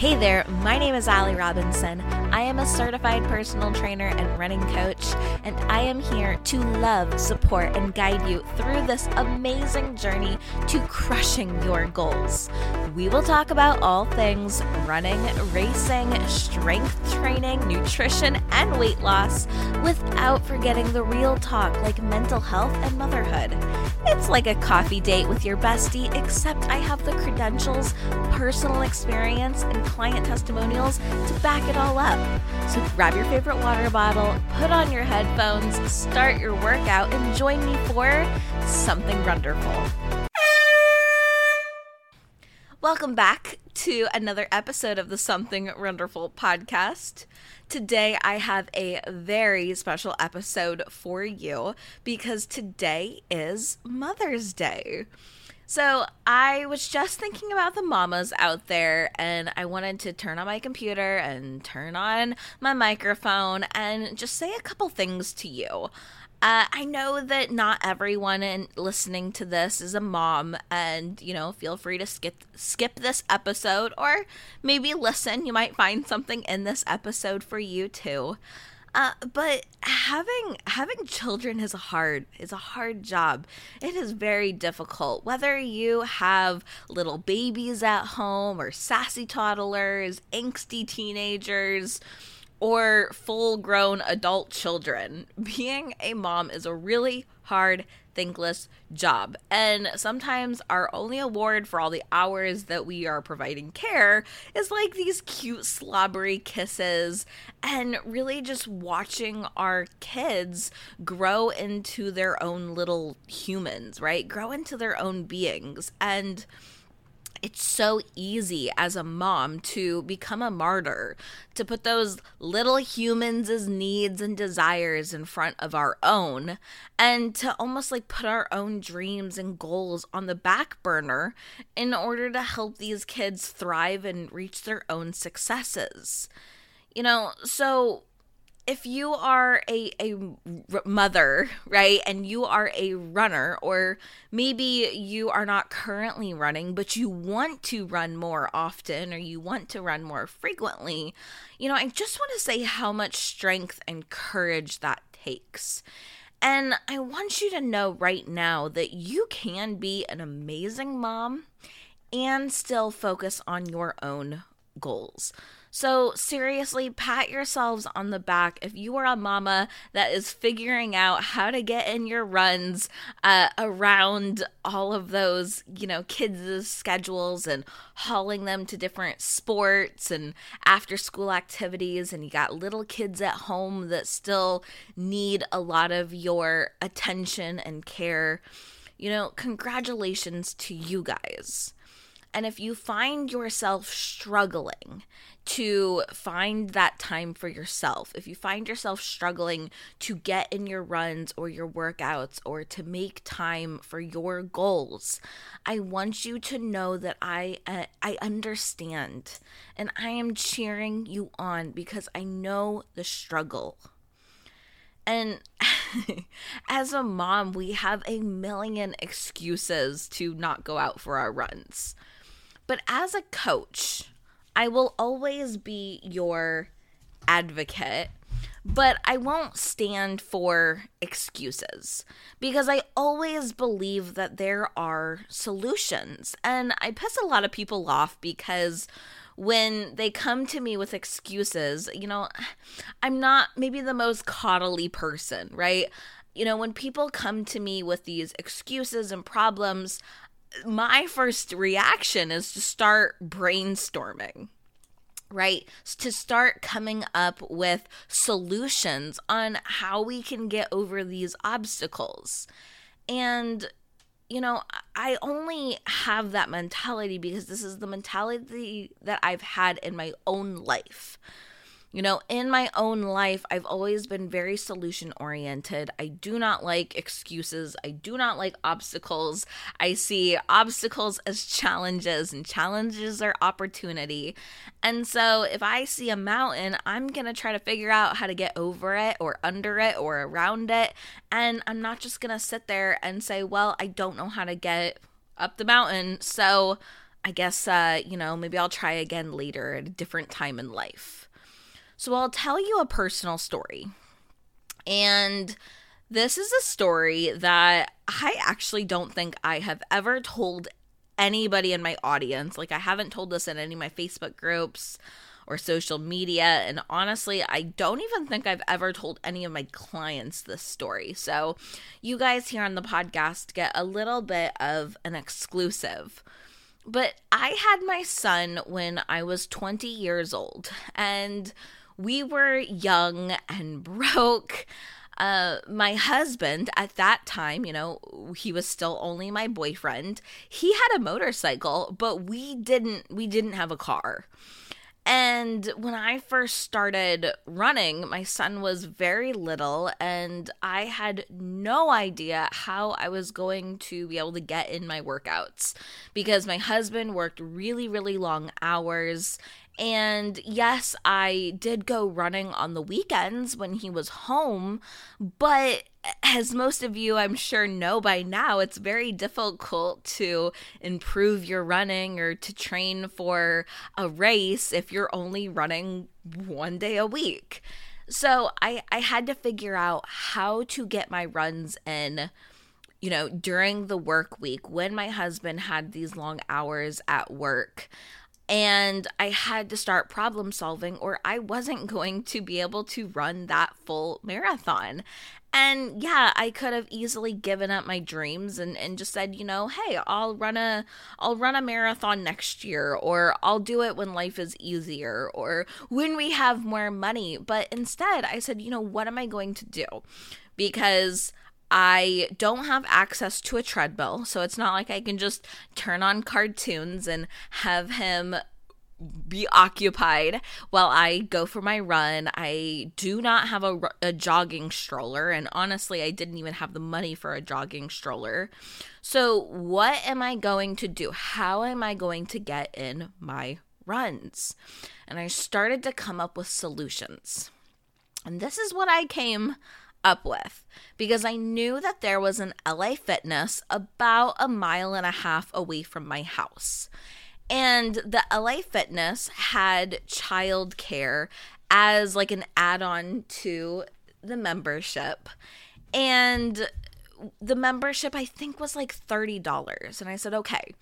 Hey there, my name is Ally Robinson. I am a certified personal trainer and running coach, and I am here to love, support, and guide you through this amazing journey to crushing your goals. We will talk about all things running, racing, strength training, nutrition, and weight loss without forgetting the real talk like mental health and motherhood. It's like a coffee date with your bestie, except I have the credentials, personal experience, and client testimonials to back it all up. So grab your favorite water bottle, put on your headphones, start your workout, and join me for something runderful. Welcome back to another episode of the Something Runderful podcast. Today, I have a very special episode for you because today is Mother's Day. So I was just thinking about the mamas out there, and I wanted to turn on my computer and turn on my microphone and just say a couple things to you. Uh, I know that not everyone in listening to this is a mom, and you know, feel free to skip skip this episode or maybe listen. You might find something in this episode for you too. Uh, but having having children is a hard is a hard job. It is very difficult. Whether you have little babies at home or sassy toddlers, angsty teenagers, or full grown adult children, being a mom is a really hard thankless job. And sometimes our only award for all the hours that we are providing care is like these cute, slobbery kisses and really just watching our kids grow into their own little humans, right? Grow into their own beings. And it's so easy as a mom to become a martyr, to put those little humans' needs and desires in front of our own, and to almost like put our own dreams and goals on the back burner in order to help these kids thrive and reach their own successes. You know, so if you are a, a mother, right, and you are a runner, or maybe you are not currently running, but you want to run more often or you want to run more frequently, you know, I just want to say how much strength and courage that takes. And I want you to know right now that you can be an amazing mom and still focus on your own goals. So, seriously, pat yourselves on the back if you are a mama that is figuring out how to get in your runs uh, around all of those, you know, kids' schedules and hauling them to different sports and after school activities. And you got little kids at home that still need a lot of your attention and care. You know, congratulations to you guys. And if you find yourself struggling to find that time for yourself, if you find yourself struggling to get in your runs or your workouts or to make time for your goals, I want you to know that I uh, I understand and I am cheering you on because I know the struggle. And as a mom, we have a million excuses to not go out for our runs. But as a coach, I will always be your advocate, but I won't stand for excuses because I always believe that there are solutions. And I piss a lot of people off because when they come to me with excuses, you know, I'm not maybe the most coddly person, right? You know, when people come to me with these excuses and problems, my first reaction is to start brainstorming right? To start coming up with solutions on how we can get over these obstacles. And, you know, I only have that mentality because this is the mentality that I've had in my own life. You know, in my own life, I've always been very solution oriented. I do not like excuses. I do not like obstacles. I see obstacles as challenges, and challenges are opportunity. And so, if I see a mountain, I'm going to try to figure out how to get over it, or under it, or around it. And I'm not just going to sit there and say, well, I don't know how to get up the mountain. So, I guess, uh, you know, maybe I'll try again later at a different time in life. So I'll tell you a personal story. And this is a story that I actually don't think I have ever told anybody in my audience. Like, I haven't told this in any of my Facebook groups or social media. And honestly, I don't even think I've ever told any of my clients this story. So, you guys here on the podcast get a little bit of an exclusive. But I had my son when I was 20 years old, and we were young and broke. Uh, my husband at that time, you know, he was still only my boyfriend. He had a motorcycle, but we didn't. We didn't have a car. And when I first started running, my son was very little, and I had no idea how I was going to be able to get in my workouts because my husband worked really, really long hours. And yes, I did go running on the weekends when he was home, but as most of you I'm sure know by now, it's very difficult to improve your running or to train for a race if you're only running one day a week. So I, I had to figure out how to get my runs in, you know, during the work week when my husband had these long hours at work and I had to start problem solving, or I wasn't going to be able to run that full marathon. And yeah, I could have easily given up my dreams and, and just said, you know, hey, I'll run a I'll run a marathon next year or I'll do it when life is easier or when we have more money. But instead, I said, you know, what am I going to do? Because I don't have access to a treadmill, so it's not like I can just turn on cartoons and have him be occupied while I go for my run. I do not have a, a, jogging stroller, and honestly, I didn't even have the money for a jogging stroller. So, what am I going to do? How am I going to get in my runs? And I started to come up with solutions. And this is what I came up with because I knew that there was an LA Fitness about a mile and a half away from my house. And the LA Fitness had childcare as like an add on to the membership. And the membership I think was like $30. And I said, okay,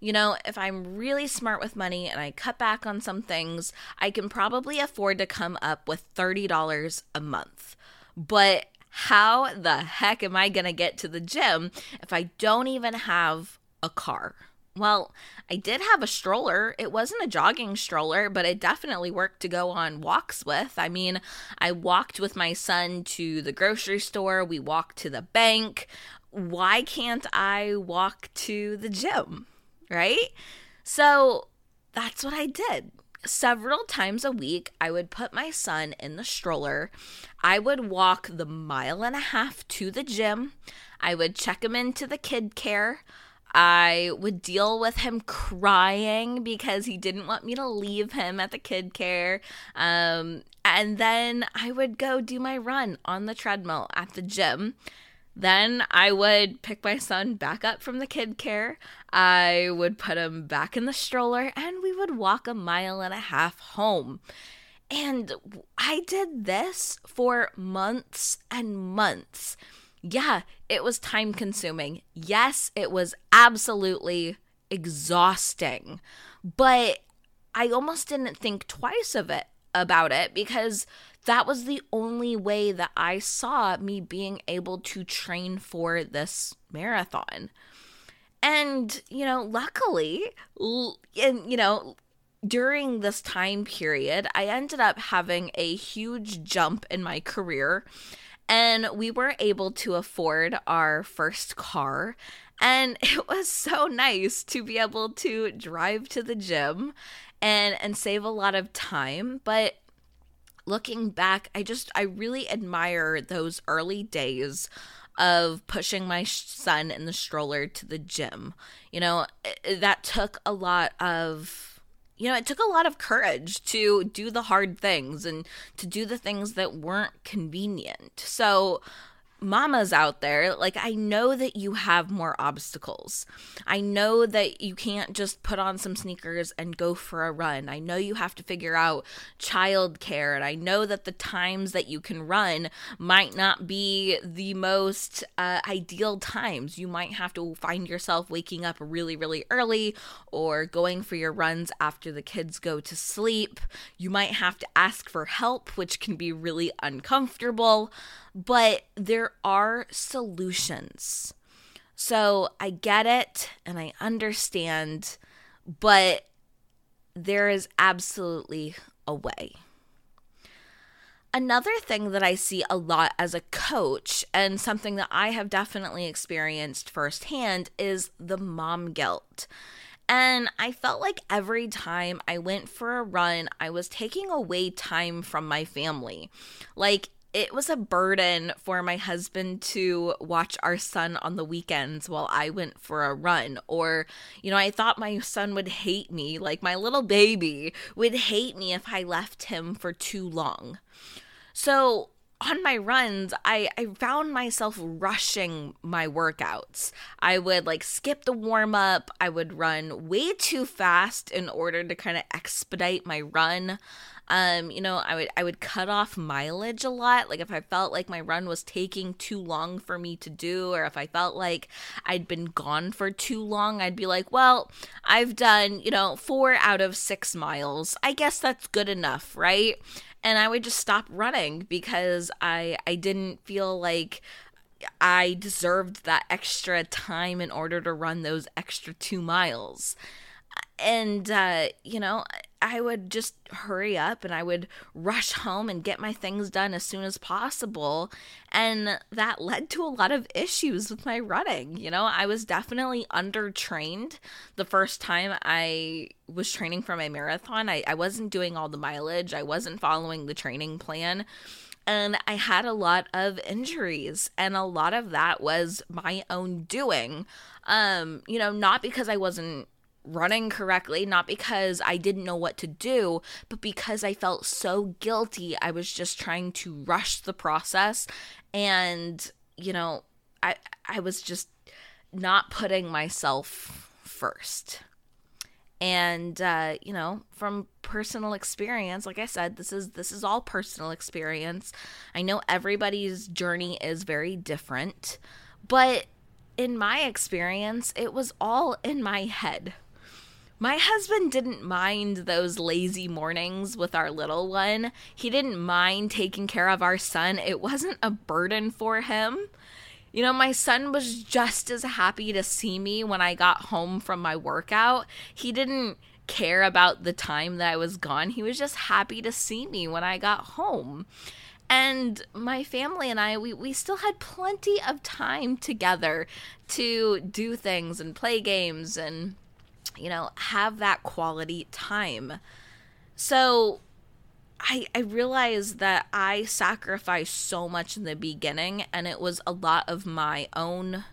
you know, if I'm really smart with money and I cut back on some things, I can probably afford to come up with $30 a month. But how the heck am I going to get to the gym if I don't even have a car? Well, I did have a stroller. It wasn't a jogging stroller, but it definitely worked to go on walks with. I mean, I walked with my son to the grocery store, we walked to the bank. Why can't I walk to the gym? Right? So that's what I did. Several times a week, I would put my son in the stroller. I would walk the mile and a half to the gym. I would check him into the kid care. I would deal with him crying because he didn't want me to leave him at the kid care. Um, and then I would go do my run on the treadmill at the gym. Then I would pick my son back up from the kid care. I would put him back in the stroller and we would walk a mile and a half home. And I did this for months and months yeah, it was time consuming. Yes, it was absolutely exhausting. But I almost didn't think twice of it about it because that was the only way that I saw me being able to train for this marathon. And, you know, luckily, and, you know, during this time period, I ended up having a huge jump in my career and we were able to afford our first car. And it was so nice to be able to drive to the gym and and save a lot of time, but looking back, I just I really admire those early days of pushing my son in the stroller to the gym. You know, eh, that took a lot of you know, it took a lot of courage to do the hard things and to do the things that weren't convenient. So, mamas out there, like I know that you have more obstacles. I know that you can't just put on some sneakers and go for a run. I know you have to figure out childcare, and I know that the times that you can run might not be the most uh, ideal times. You might have to find yourself waking up really, really early or going for your runs after the kids go to sleep. You might have to ask for help, which can be really uncomfortable but there are solutions. So I get it and I understand, but there is absolutely a way. Another thing that I see a lot as a coach, and something that I have definitely experienced firsthand, is the mom guilt. And I felt like every time I went for a run, I was taking away time from my family. Like it was a burden for my husband to watch our son on the weekends while I went for a run. Or, you know, I thought my son would hate me, like my little baby would hate me if I left him for too long. So, on my runs, I, I found myself rushing my workouts. I would like skip the warm up. I would run way too fast in order to kind of expedite my run. Um, you know, I would I would cut off mileage a lot. Like if I felt like my run was taking too long for me to do, or if I felt like I'd been gone for too long, I'd be like, well, I've done, you know, four out of six miles. I guess that's good enough, right? And I would just stop running because I I didn't feel like I deserved that extra time in order to run those extra two miles. And, uh, you know, I would just hurry up and I would rush home and get my things done as soon as possible. And that led to a lot of issues with my running. You know, I was definitely undertrained the first time I was training for my marathon. I, I wasn't doing all the mileage, I wasn't following the training plan and I had a lot of injuries and a lot of that was my own doing um you know not because I wasn't running correctly, not because I didn't know what to do, but because I felt so guilty. I was just trying to rush the process and, you know, I I was just not putting myself first. And uh, you know, from personal experience, like I said, this is this is all personal experience. I know everybody's journey is very different, but in my experience, it was all in my head my husband didn't mind those lazy mornings with our little one. He didn't mind taking care of our son. It wasn't a burden for him. You know, my son was just as happy to see me when I got home from my workout. He didn't care about the time that I was gone. He was just happy to see me when I got home. And my family and I, we, we still had plenty of time together to do things and play games and you know, have that quality time. So I I realized that I sacrificed so much in the beginning and it was a lot of my own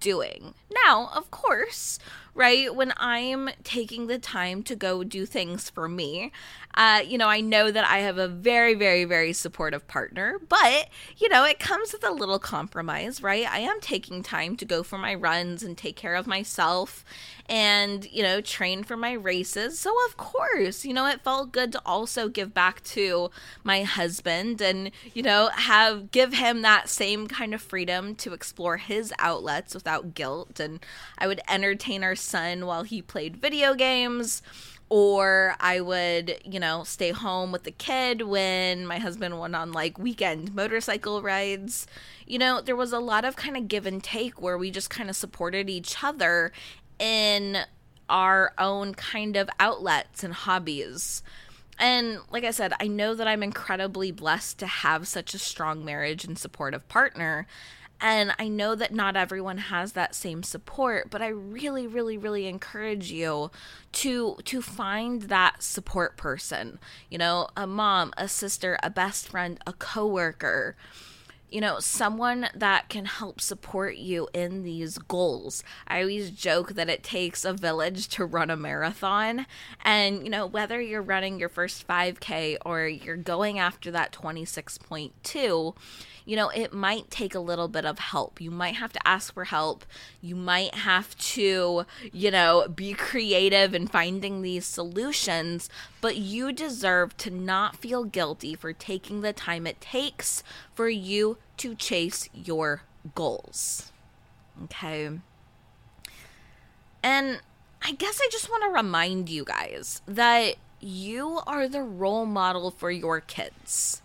doing. Now, of course, right, when I'm taking the time to go do things for me, uh, you know, I know that I have a very, very, very supportive partner, but, you know, it comes with a little compromise, right? I am taking time to go for my runs and take care of myself and, you know, train for my races. So, of course, you know, it felt good to also give back to my husband and, you know, have give him that same kind of freedom to explore his outlets without guilt. And I would entertain our son while he played video games or I would, you know, stay home with the kid when my husband went on like weekend motorcycle rides. You know, there was a lot of kind of give and take where we just kind of supported each other in our own kind of outlets and hobbies. And like I said, I know that I'm incredibly blessed to have such a strong marriage and supportive partner. And I know that not everyone has that same support, but I really really really encourage you to to find that support person. You know, a mom, a sister, a best friend, a coworker you know, someone that can help support you in these goals. I always joke that it takes a village to run a marathon. And, you know, whether you're running your first 5K or you're going after that 26.2, you know, it might take a little bit of help. You might have to ask for help. You might have to, you know, be creative in finding these solutions, but you deserve to not feel guilty for taking the time it takes for you to chase your goals. Okay. And I guess I just want to remind you guys that you are the role model for your kids.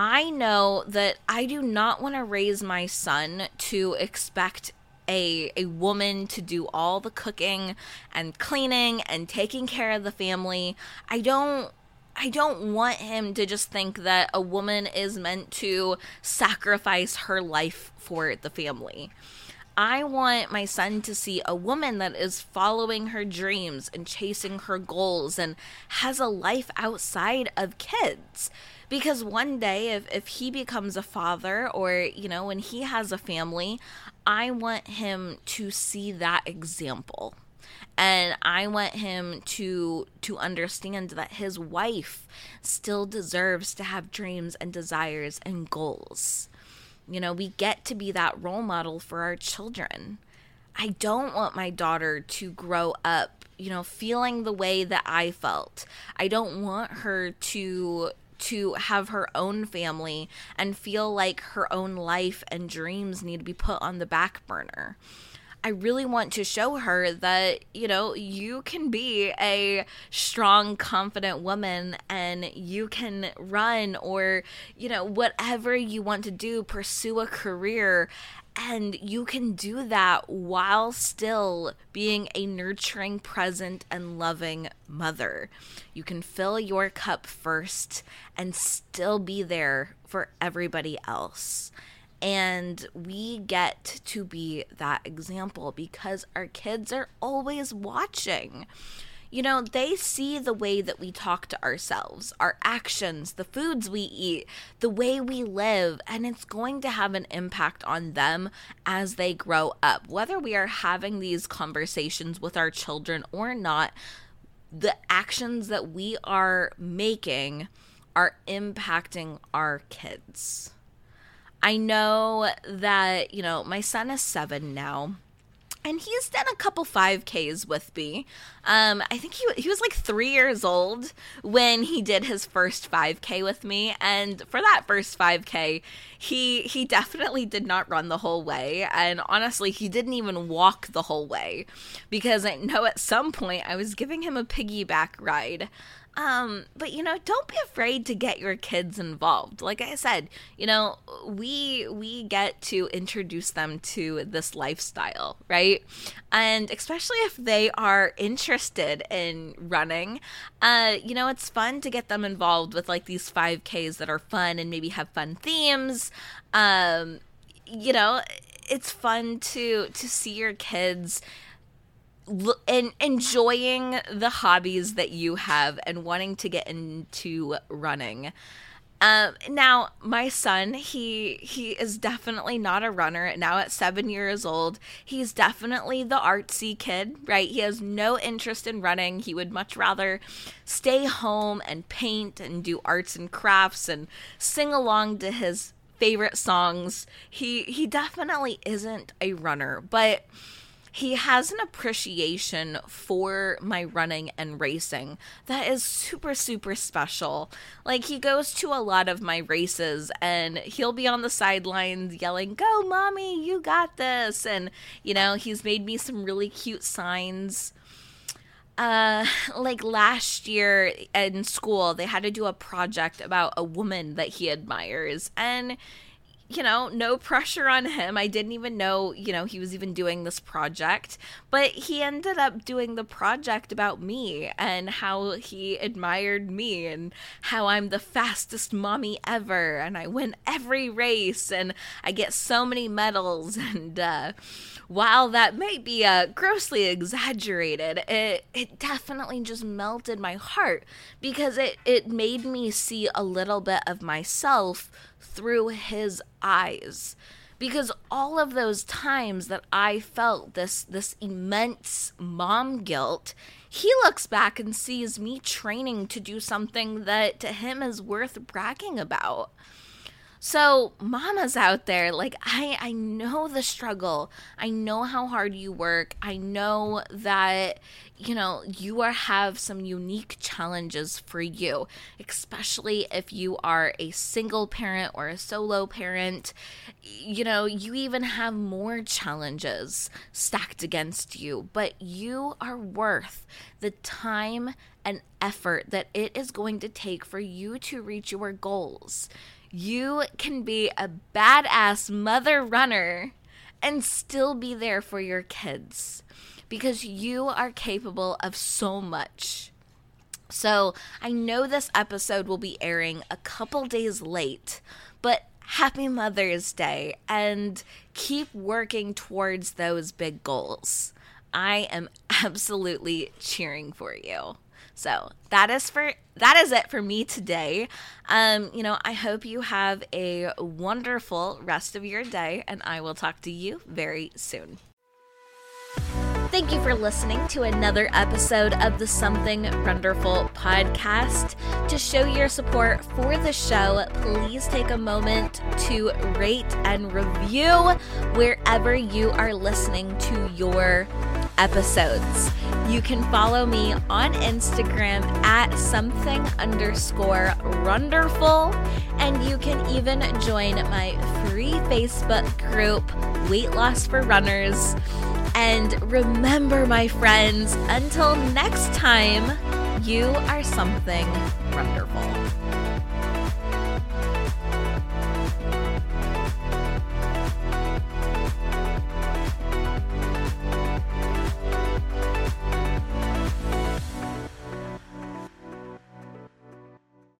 I know that I do not want to raise my son to expect a a woman to do all the cooking and cleaning and taking care of the family. I don't I don't want him to just think that a woman is meant to sacrifice her life for the family. I want my son to see a woman that is following her dreams and chasing her goals and has a life outside of kids. Because one day if, if he becomes a father or you know when he has a family i want him to see that example. And i want him to to understand that his wife still deserves to have dreams and desires and goals you know we get to be that role model for our children i don't want my daughter to grow up you know feeling the way that i felt i don't want her to to have her own family and feel like her own life and dreams need to be put on the back burner. I really want to show her that, you know, you can be a strong, confident woman and you can run or, you know, whatever you want to do, pursue a career and you can do that while still being a nurturing, present, and loving mother. You can fill your cup first and still be there for everybody else. And we get to be that example because our kids are always watching you know, they see the way that we talk to ourselves, our actions, the foods we eat, the way we live, and it's going to have an impact on them as they grow up. Whether we are having these conversations with our children or not, the actions that we are making are impacting our kids. I know that, you know, my son is seven now and he's done a couple 5Ks with me. Um, I think he, he was like three years old when he did his first 5K with me. And for that first 5K, he, he definitely did not run the whole way. And honestly, he didn't even walk the whole way because I know at some point I was giving him a piggyback ride. Um, but you know, don't be afraid to get your kids involved. Like I said, you know, we we get to introduce them to this lifestyle, right? And especially if they are interested in running, uh, you know, it's fun to get them involved with like these 5Ks that are fun and maybe have fun themes. Um, you know, it's fun to to see your kids and enjoying the hobbies that you have and wanting to get into running. Um, now my son, he he is definitely not a runner. Now at seven years old, he's definitely the artsy kid, right? He has no interest in running. He would much rather stay home and paint and do arts and crafts and sing along to his favorite songs. He he definitely isn't a runner, but he has an appreciation for my running and racing that is super super special. Like he goes to a lot of my races and he'll be on the sidelines yelling go mommy you got this. And you know he's made me some really cute signs. Uh like last year in school they had to do a project about a woman that he admires. And you know, no pressure on him. I didn't even know, you know, he was even doing this project, but he ended up doing the project about me and how he admired me and how I'm the fastest mommy ever. And I win every race and I get so many medals. And uh while that may be uh, grossly exaggerated, it it definitely just melted my heart because it it made me see a little bit of myself through his eyes because all of those times that I felt this this immense mom guilt, he looks back and sees me training to do something that to him is worth bragging about. So, mamas out there, like I I know the struggle. I know how hard you work. I know that you know, you are have some unique challenges for you, especially if you are a single parent or a solo parent. You know, you even have more challenges stacked against you, but you are worth the time and effort that it is going to take for you to reach your goals. You can be a badass mother runner and still be there for your kids because you are capable of so much. So, I know this episode will be airing a couple days late, but happy Mother's Day and keep working towards those big goals. I am absolutely cheering for you. So that is for that is it for me today. Um, you know, I hope you have a wonderful rest of your day, and I will talk to you very soon. Thank you for listening to another episode of the Something Runderful podcast. To show your support for the show, please take a moment to rate and review wherever you are listening to your episodes. You can follow me on Instagram at something underscore runderful, and you can even join my free Facebook group, Weight Loss for Runners. And remember, my friends, until next time, you are something runderful.